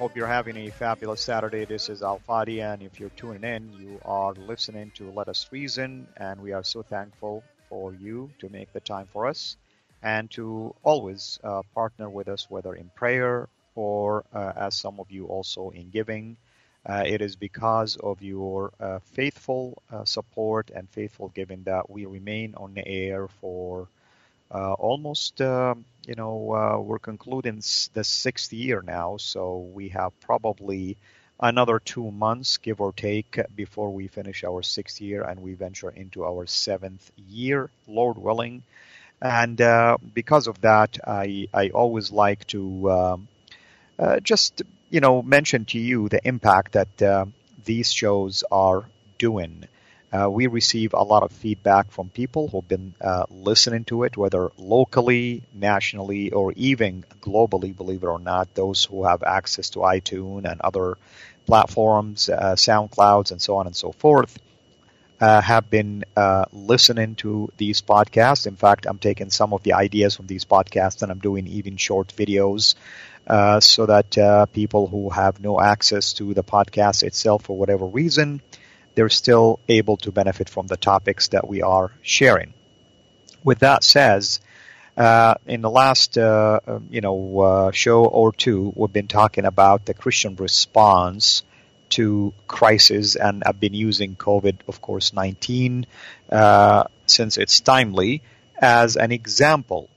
Hope you're having a fabulous Saturday. This is Al Fadi, and if you're tuning in, you are listening to Let Us Reason, and we are so thankful for you to make the time for us and to always uh, partner with us, whether in prayer or uh, as some of you also in giving. Uh, it is because of your uh, faithful uh, support and faithful giving that we remain on the air for uh, almost, um, you know, uh, we're concluding the sixth year now, so we have probably another two months, give or take, before we finish our sixth year and we venture into our seventh year, Lord willing. And uh, because of that, I, I always like to um, uh, just, you know, mention to you the impact that uh, these shows are doing. Uh, we receive a lot of feedback from people who've been uh, listening to it, whether locally, nationally, or even globally, believe it or not, those who have access to iTunes and other platforms, uh, SoundClouds, and so on and so forth. Uh, have been uh, listening to these podcasts. In fact, I'm taking some of the ideas from these podcasts and I'm doing even short videos uh, so that people who have no access to the podcast itself for whatever reason they're still able to benefit from the topics that we are sharing. With that says, uh, in the last uh, you know uh, show or two, we've been talking about the Christian response to crisis, and I've been using COVID, of course, 19, uh, since it's timely, as an example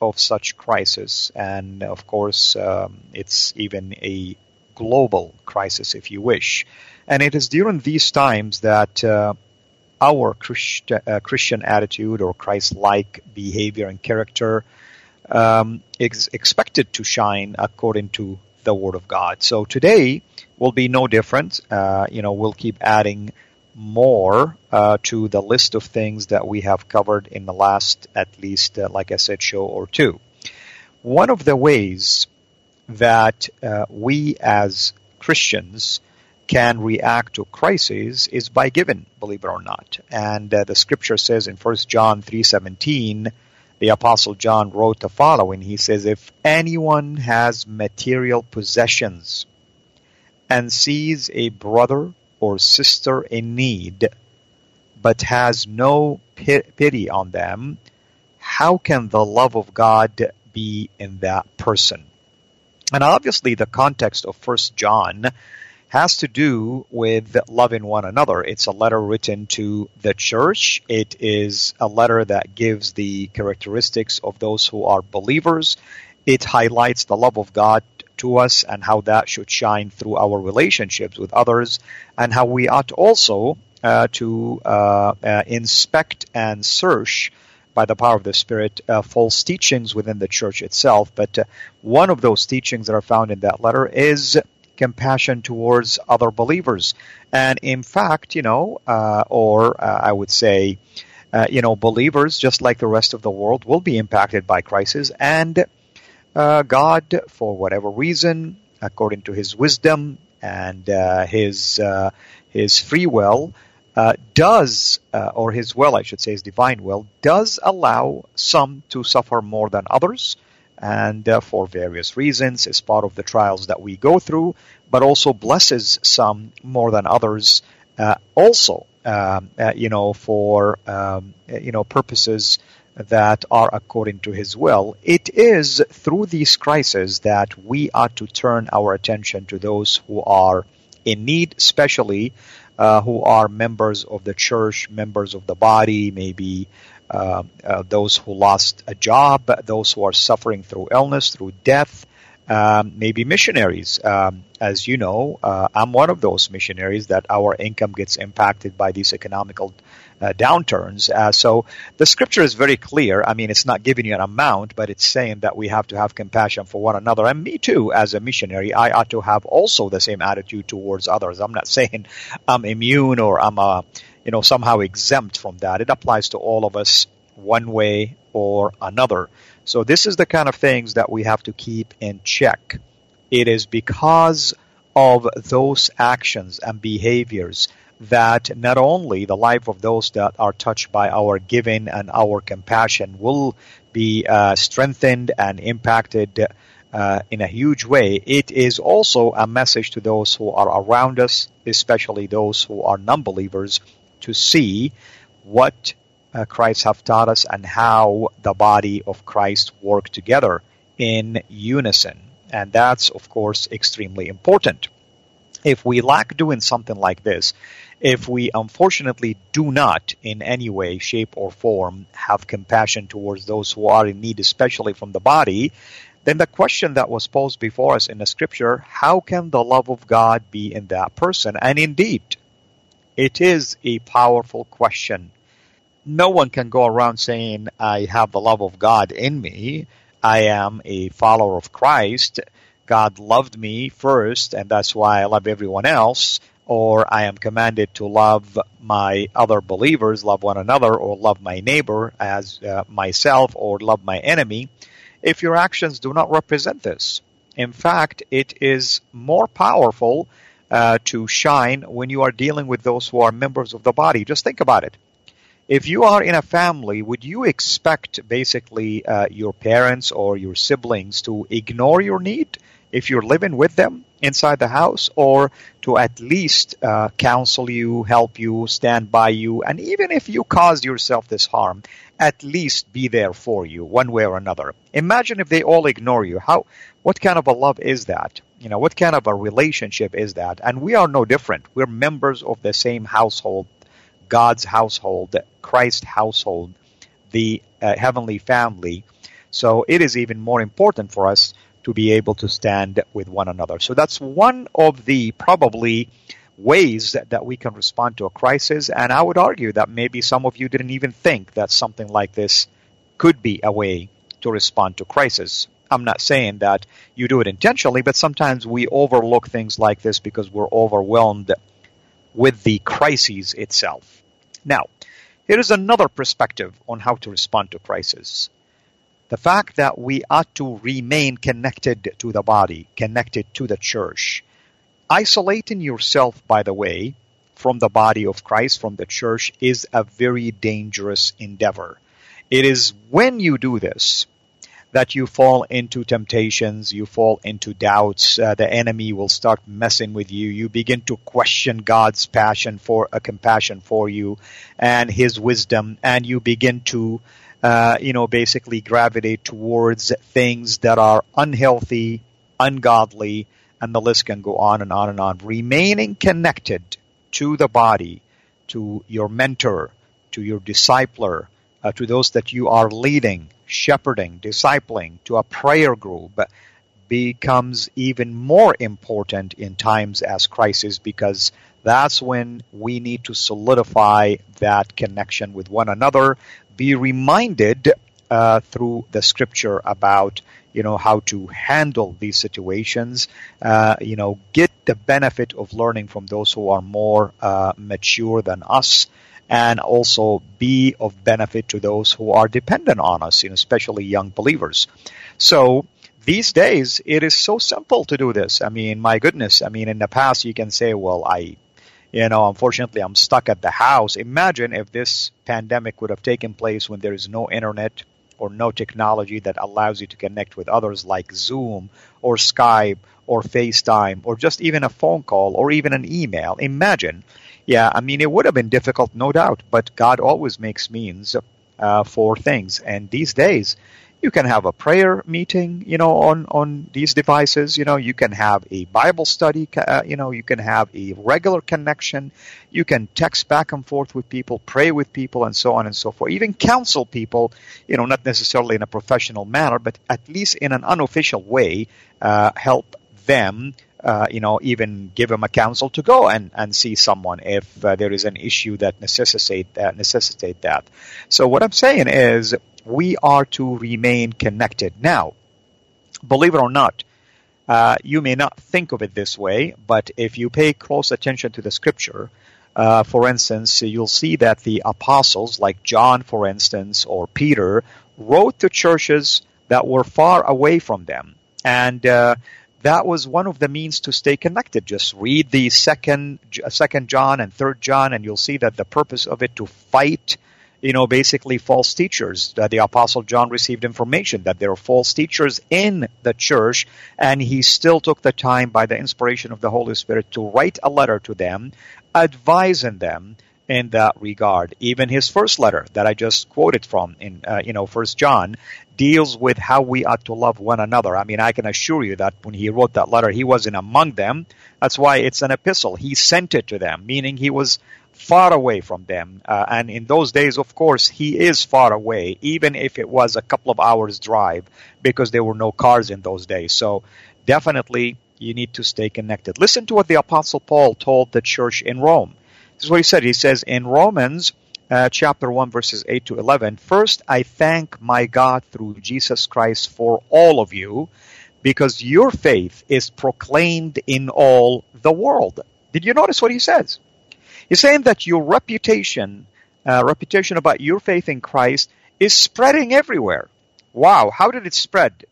of such crisis, and of course, um, it's even a global crisis, if you wish. And it is during these times that uh, our Christ, uh, Christian attitude or Christ-like behavior and character um, is expected to shine according to the Word of God. So today will be no different. Uh, you know, we'll keep adding more uh, to the list of things that we have covered in the last, at least, uh, like I said, show or two. One of the ways that uh, we as Christians can react to crises is by giving, believe it or not. And uh, the scripture says in 1 John 3:17, the apostle John wrote the following. He says, "If anyone has material possessions and sees a brother or sister in need, but has no pity on them, how can the love of God be in that person?" And obviously, the context of First John has to do with loving one another. It's a letter written to the church. It is a letter that gives the characteristics of those who are believers. It highlights the love of God to us and how that should shine through our relationships with others and how we ought also uh, to uh, uh, inspect and search by the power of the Spirit uh, false teachings within the church itself. But uh, one of those teachings that are found in that letter is compassion towards other believers. And in fact, you know, uh, or uh, I would say, uh, you know, believers, just like the rest of the world, will be impacted by crisis. And uh, God, for whatever reason, according to His wisdom and uh, His uh, His free will, does, or His will, I should say, His divine will, does allow some to suffer more than others and uh, for various reasons is part of the trials that we go through, but also blesses some more than others. Uh, also, um, uh, you know, for um, you know purposes that are according to his will. It is through these crises that we ought to turn our attention to those who are in need, especially uh, who are members of the church, members of the body, maybe uh, uh, those who lost a job, those who are suffering through illness, through death, um, maybe missionaries. Um, as you know, uh, I'm one of those missionaries that our income gets impacted by these economical uh, downturns. Uh, so the scripture is very clear. I mean, it's not giving you an amount, but it's saying that we have to have compassion for one another. And me too, as a missionary, I ought to have also the same attitude towards others. I'm not saying I'm immune or I'm a, you know, somehow exempt from that. It applies to all of us one way or another. So this is the kind of things that we have to keep in check. It is because of those actions and behaviors that not only the life of those that are touched by our giving and our compassion will be uh, strengthened and impacted uh, in a huge way, it is also a message to those who are around us, especially those who are non believers, to see what uh, Christ have taught us and how the body of Christ work together in unison. And that's, of course, extremely important. If we lack doing something like this, if we unfortunately do not in any way, shape, or form have compassion towards those who are in need, especially from the body, then the question that was posed before us in the scripture, how can the love of God be in that person? And indeed, it is a powerful question. No one can go around saying, I have the love of God in me. I am a follower of Christ. God loved me first, and that's why I love everyone else or I am commanded to love my other believers, love one another, or love my neighbor as uh, myself, or love my enemy, if your actions do not represent this. In fact, it is more powerful uh, to shine when you are dealing with those who are members of the body. Just think about it. If you are in a family, would you expect basically uh, your parents or your siblings to ignore your need if you're living with them? Inside the house or to at least uh, counsel you, help you, stand by you, and even if you caused yourself this harm, at least be there for you one way or another. Imagine if they all ignore you. How what kind of a love is that? You know, what kind of a relationship is that? And we are no different. We're members of the same household, God's household, Christ's household, the uh, heavenly family. So it is even more important for us to be able to stand with one another. So that's one of the probably ways that, that we can respond to a crisis. And I would argue that maybe some of you didn't even think that something like this could be a way to respond to crisis. I'm not saying that you do it intentionally, but sometimes we overlook things like this because we're overwhelmed with the crises itself. Now, here is another perspective on how to respond to crisis the fact that we ought to remain connected to the body, connected to the church. Isolating yourself, by the way, from the body of Christ, from the church, is a very dangerous endeavor. It is when you do this that you fall into temptations, you fall into doubts, uh, the enemy will start messing with you, you begin to question God's passion for a uh, compassion for you and his wisdom, and you begin to uh, you know, basically gravitate towards things that are unhealthy, ungodly, and the list can go on and on and on. Remaining connected to the body, to your mentor, to your discipler, uh, to those that you are leading, shepherding, discipling, to a prayer group becomes even more important in times as crisis because that's when we need to solidify that connection with one another be reminded uh, through the scripture about you know how to handle these situations uh, you know get the benefit of learning from those who are more uh, mature than us and also be of benefit to those who are dependent on us you know, especially young believers. So these days it is so simple to do this. I mean my goodness i mean in the past you can say well i you know, unfortunately, I'm stuck at the house. Imagine if this pandemic would have taken place when there is no internet or no technology that allows you to connect with others like Zoom or Skype or FaceTime or just even a phone call or even an email. Imagine. Yeah, I mean, it would have been difficult, no doubt, but God always makes means uh, for things. And these days, you can have a prayer meeting, you know, on, on these devices. You know, you can have a Bible study, uh, you know, you can have a regular connection. You can text back and forth with people, pray with people, and so on and so forth. Even counsel people, you know, not necessarily in a professional manner, but at least in an unofficial way, uh, help them uh, you know, even give them a counsel to go and, and see someone if uh, there is an issue that necessitate that necessitate that. So what I'm saying is we are to remain connected. Now, believe it or not, uh, you may not think of it this way, but if you pay close attention to the scripture, uh, for instance, you'll see that the apostles, like John, for instance, or Peter, wrote to churches that were far away from them. And uh, that was one of the means to stay connected. Just read the second, second John and third John, and you'll see that the purpose of it to fight you know, basically false teachers. The Apostle John received information that there are false teachers in the church, and he still took the time by the inspiration of the Holy Spirit to write a letter to them, advising them in that regard. Even his first letter that I just quoted from in, uh, you know, First John deals with how we ought to love one another. I mean, I can assure you that when he wrote that letter, he wasn't among them. That's why it's an epistle. He sent it to them, meaning he was far away from them. Uh, and in those days, of course, he is far away, even if it was a couple of hours drive, because there were no cars in those days. So definitely you need to stay connected. Listen to what the Apostle Paul told the church in Rome. This is what he said. He says in Romans uh, chapter 1, verses 8 to 11, First, I thank my God through Jesus Christ for all of you, because your faith is proclaimed in all the world. Did you notice what he says? He's saying that your reputation, uh, reputation about your faith in Christ, is spreading everywhere. Wow, how did it spread?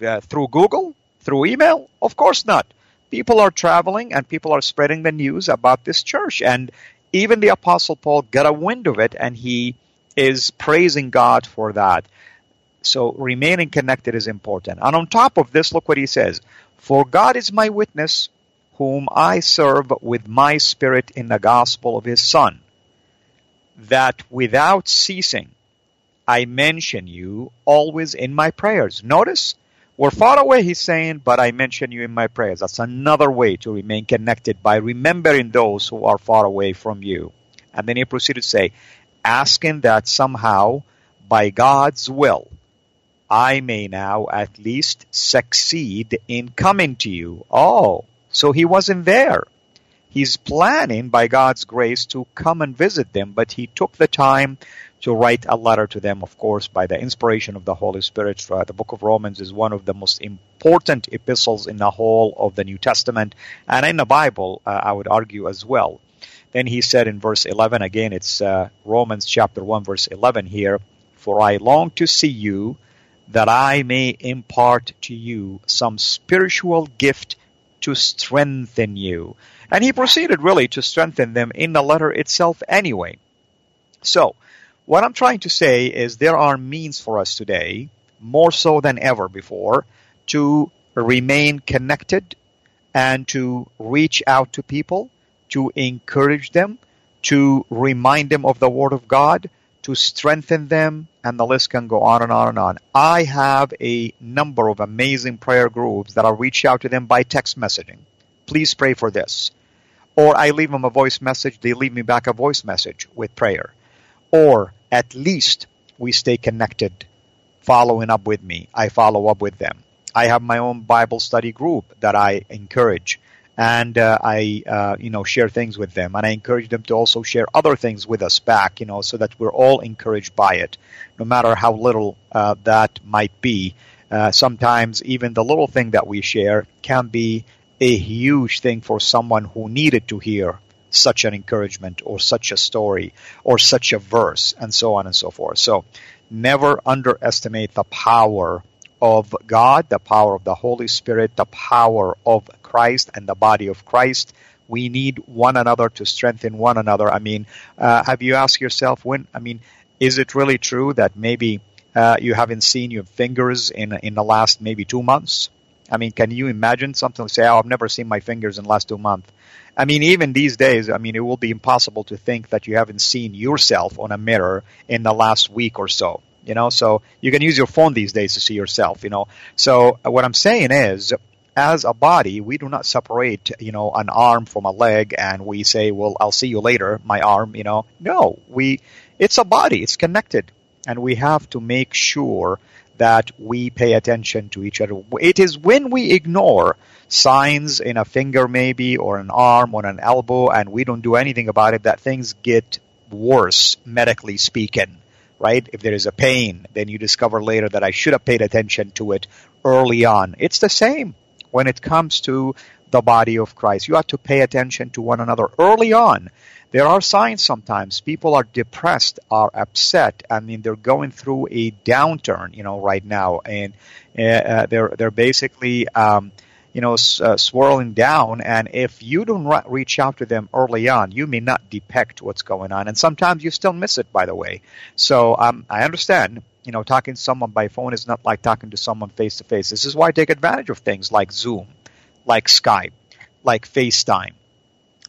Uh, through Google? Through email? Of course not. People are traveling and people are spreading the news about this church. And even the Apostle Paul got a wind of it and he is praising God for that. So remaining connected is important. And on top of this, look what he says. For God is my witness, whom I serve with my spirit in the gospel of his Son, that without ceasing I mention you always in my prayers. Notice, we're far away, he's saying, but I mention you in my prayers. That's another way to remain connected by remembering those who are far away from you. And then he proceeded to say, asking that somehow, by God's will, I may now at least succeed in coming to you. Oh, so he wasn't there. He's planning by God's grace to come and visit them, but he took the time to write a letter to them, of course, by the inspiration of the Holy Spirit. Uh, the book of Romans is one of the most important epistles in the whole of the New Testament and in the Bible, uh, I would argue as well. Then he said in verse 11, again, it's uh, Romans chapter 1, verse 11 here, For I long to see you, that I may impart to you some spiritual gift to strengthen you. And he proceeded really to strengthen them in the letter itself anyway. So, what I'm trying to say is there are means for us today, more so than ever before, to remain connected and to reach out to people, to encourage them, to remind them of the Word of God, to strengthen them, and the list can go on and on and on. I have a number of amazing prayer groups that I reach out to them by text messaging. Please pray for this. Or I leave them a voice message, they leave me back a voice message with prayer. Or at least we stay connected, following up with me. I follow up with them. I have my own Bible study group that I encourage and uh, I, uh, you know, share things with them, and I encourage them to also share other things with us back, you know, so that we're all encouraged by it, no matter how little uh, that might be. Uh, sometimes even the little thing that we share can be a huge thing for someone who needed to hear such an encouragement or such a story or such a verse and so on and so forth. So never underestimate the power of God, the power of the Holy Spirit, the power of Christ and the body of Christ. We need one another to strengthen one another. I mean, uh, have you asked yourself when? I mean, is it really true that maybe uh, you haven't seen your fingers in in the last maybe two months? I mean, can you imagine something say, "Oh, I've never seen my fingers in the last two months"? I mean, even these days, I mean, it will be impossible to think that you haven't seen yourself on a mirror in the last week or so. You know, so you can use your phone these days to see yourself. You know, so what I'm saying is, as a body, we do not separate, you know, an arm from a leg and we say, well, I'll see you later, my arm, you know. No, we, it's a body, it's connected. And we have to make sure that we pay attention to each other. It is when we ignore signs in a finger maybe or an arm or an elbow and we don't do anything about it that things get worse medically speaking right if there is a pain then you discover later that i should have paid attention to it early on it's the same when it comes to the body of Christ. You have to pay attention to one another early on. There are signs sometimes. People are depressed, are upset. I mean, they're going through a downturn, you know, right now, and uh, uh they're they're basically, um, you know, uh, swirling down. And if you don't re- reach out to them early on, you may not depict what's going on, and sometimes you still miss it. By the way, so um, I understand you know, talking to someone by phone is not like talking to someone face to face. This is why I take advantage of things like Zoom, like Skype, like FaceTime,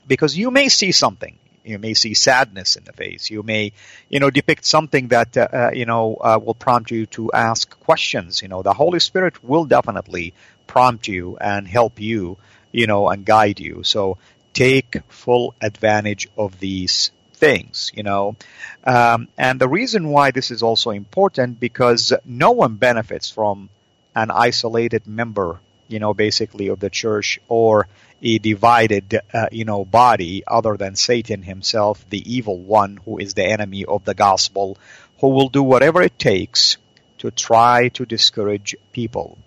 because you may see something. You may see sadness in the face. You may, you know, depict something that, uh, uh, you know, uh, will prompt you to ask questions. You know, the Holy Spirit will definitely prompt you and help you, you know, and guide you. So take full advantage of these things, you know. Um, and the reason why this is also important because no one benefits from an isolated member, you know, basically of the church or a divided, uh, you know, body other than Satan himself, the evil one who is the enemy of the gospel, who will do whatever it takes to try to discourage people.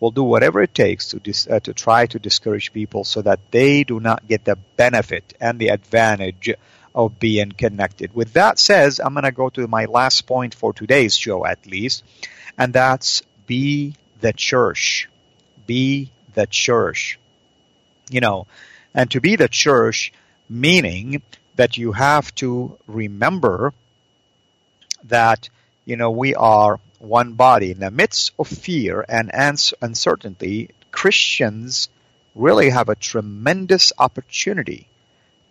Will do whatever it takes to dis- uh, to try to discourage people so that they do not get the benefit and the advantage of being connected. With that says, I'm going to go to my last point for today's show at least, and that's be the church. Be the church. You know, and to be the church meaning that you have to remember that, you know, we are one body. In the midst of fear and uncertainty, Christians really have a tremendous opportunity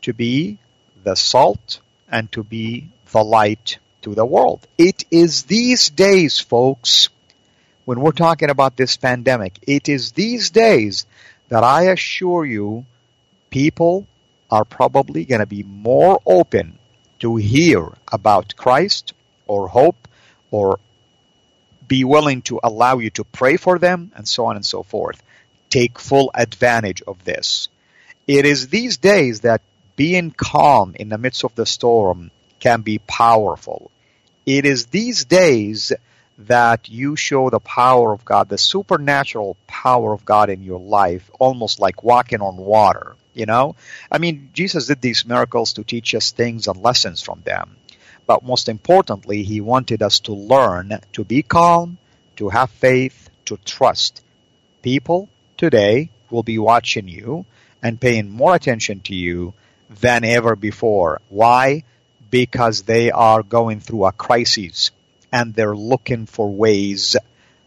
to be the salt and to be the light to the world. It is these days, folks, when we're talking about this pandemic, it is these days that I assure you people are probably going to be more open to hear about Christ or hope or be willing to allow you to pray for them and so on and so forth. Take full advantage of this. It is these days that being calm in the midst of the storm can be powerful. It is these days that you show the power of God, the supernatural power of God in your life, almost like walking on water. You know? I mean, Jesus did these miracles to teach us things and lessons from them. But most importantly, he wanted us to learn to be calm, to have faith, to trust. People today will be watching you and paying more attention to you than ever before. Why? Because they are going through a crisis and they're looking for ways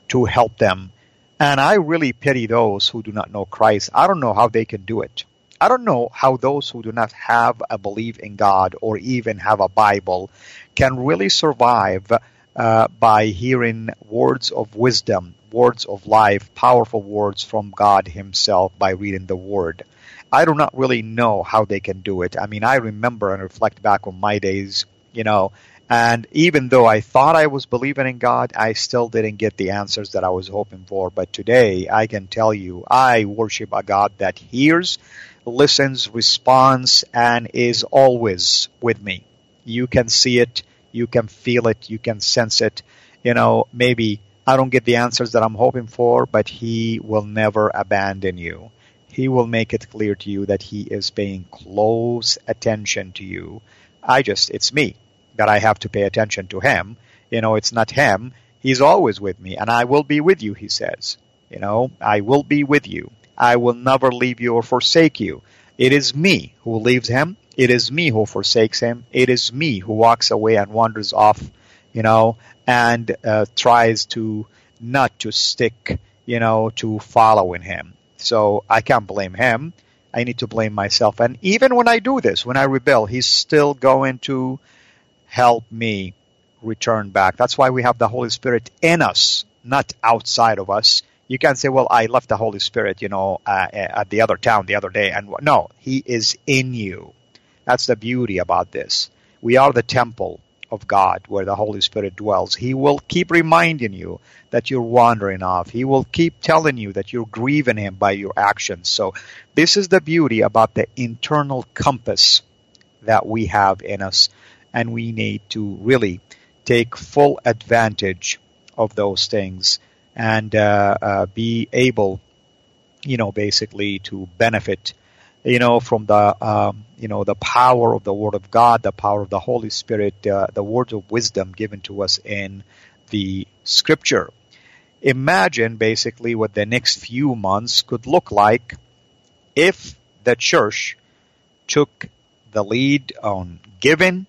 to help them. And I really pity those who do not know Christ. I don't know how they can do it. I don't know how those who do not have a belief in God or even have a Bible can really survive uh, by hearing words of wisdom, words of life, powerful words from God Himself by reading the Word. I do not really know how they can do it. I mean, I remember and reflect back on my days, you know, and even though I thought I was believing in God, I still didn't get the answers that I was hoping for. But today, I can tell you, I worship a God that hears, listens, responds, and is always with me. You can see it, you can feel it, you can sense it. You know, maybe I don't get the answers that I'm hoping for, but He will never abandon you he will make it clear to you that he is paying close attention to you. I just, it's me that I have to pay attention to him. You know, it's not him. He's always with me and I will be with you, he says. You know, I will be with you. I will never leave you or forsake you. It is me who leaves him. It is me who forsakes him. It is me who walks away and wanders off, you know, and uh, tries to not to stick you know, to following him. So I can't blame him. I need to blame myself. And even when I do this, when I rebel, he's still going to help me return back. That's why we have the Holy Spirit in us, not outside of us. You can't say, well, I left the Holy Spirit, you know, uh, at the other town the other day. And no, he is in you. That's the beauty about this. We are the temple of God where the Holy Spirit dwells. He will keep reminding you that you're wandering off. He will keep telling you that you're grieving Him by your actions. So, this is the beauty about the internal compass that we have in us, and we need to really take full advantage of those things and uh, uh, be able, you know, basically to benefit you know, from the, um, you know, the power of the Word of God, the power of the Holy Spirit, uh, the words of wisdom given to us in the Scripture. Imagine basically what the next few months could look like if the church took the lead on giving,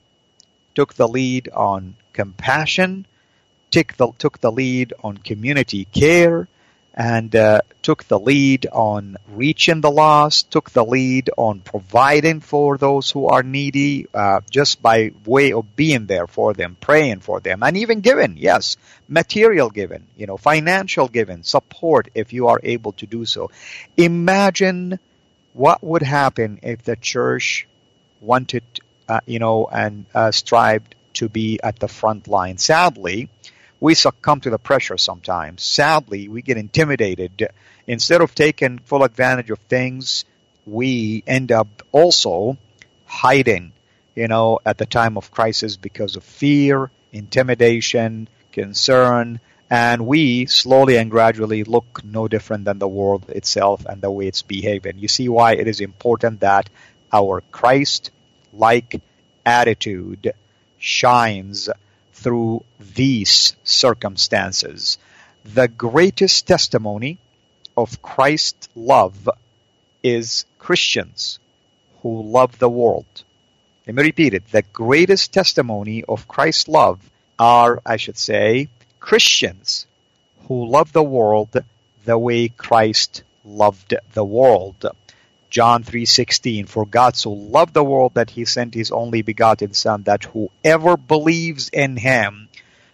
took the lead on compassion, took the, took the lead on community care, and uh, took the lead on reaching the lost, took the lead on providing for those who are needy, uh, just by way of being there for them, praying for them, and even giving, yes, material giving, you know, financial giving, support if you are able to do so. Imagine what would happen if the church wanted, uh, you know, and uh, strived to be at the front line. Sadly, we succumb to the pressure sometimes. Sadly, we get intimidated. Instead of taking full advantage of things, we end up also hiding, you know, at the time of crisis because of fear, intimidation, concern, and we slowly and gradually look no different than the world itself and the way it's behaving. You see why it is important that our Christ like attitude shines through these circumstances. The greatest testimony of Christ's love is Christians who love the world. Let me repeat it. The greatest testimony of Christ's love are, I should say, Christians who love the world the way Christ loved the world. John 3:16 For God so loved the world that he sent his only begotten son that whoever believes in him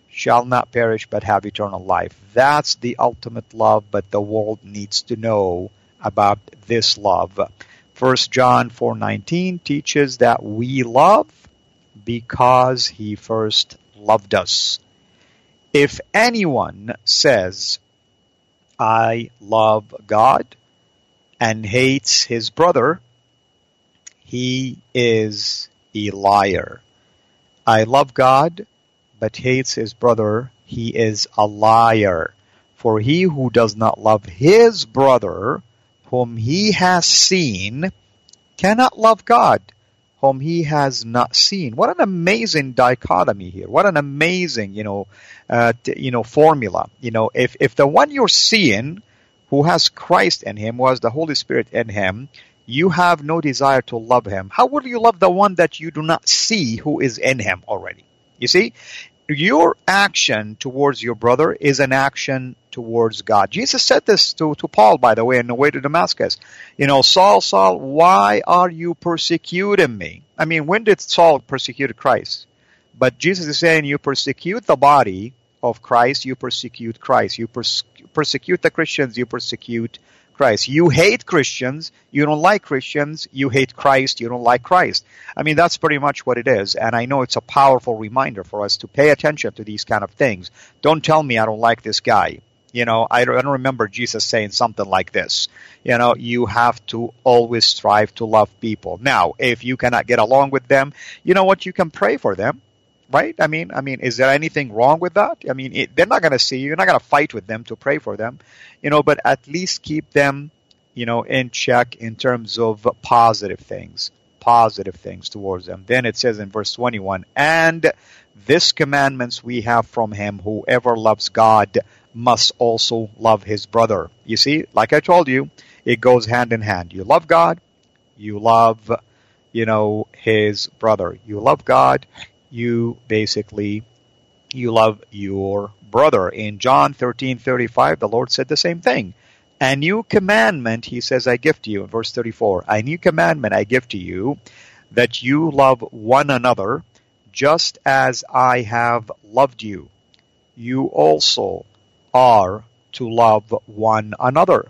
shall not perish but have eternal life. That's the ultimate love but the world needs to know about this love. 1 John 4:19 teaches that we love because he first loved us. If anyone says I love God and hates his brother, he is a liar. I love God, but hates his brother, he is a liar. For he who does not love his brother, whom he has seen, cannot love God, whom he has not seen. What an amazing dichotomy here! What an amazing, you know, uh, you know, formula. You know, if if the one you're seeing who has Christ in him, who has the Holy Spirit in him, you have no desire to love him. How will you love the one that you do not see who is in him already? You see, your action towards your brother is an action towards God. Jesus said this to, to Paul, by the way, on the way to Damascus. You know, Saul, Saul, why are you persecuting me? I mean, when did Saul persecute Christ? But Jesus is saying you persecute the body of Christ, you persecute Christ. You pers- persecute the Christians, you persecute Christ. You hate Christians, you don't like Christians, you hate Christ, you don't like Christ. I mean, that's pretty much what it is. And I know it's a powerful reminder for us to pay attention to these kind of things. Don't tell me I don't like this guy. You know, I don't remember Jesus saying something like this. You know, you have to always strive to love people. Now, if you cannot get along with them, you know what? You can pray for them right? I mean, I mean, is there anything wrong with that? I mean, it, they're not going to see you. You're not going to fight with them to pray for them, you know. But at least keep them, you know, in check in terms of positive things, positive things towards them. Then it says in verse 21, and this commandments we have from him: whoever loves God must also love his brother. You see, like I told you, it goes hand in hand. You love God, you love, you know, his brother. You love God, you basically you love your brother. In John 13:35, the Lord said the same thing. A new commandment, he says, I give to you. In verse 34, a new commandment I give to you, that you love one another, just as I have loved you. You also are to love one another.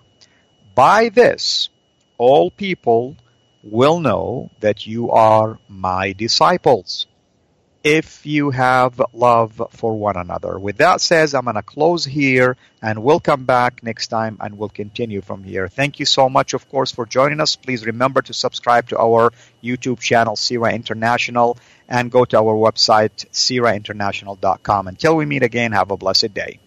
By this, all people will know that you are my disciples if you have love for one another. With that says, I'm going to close here and we'll come back next time and we'll continue from here. Thank you so much, of course, for joining us. Please remember to subscribe to our YouTube channel, CIRA International, and go to our website, cirainternational.com. Until we meet again, have a blessed day.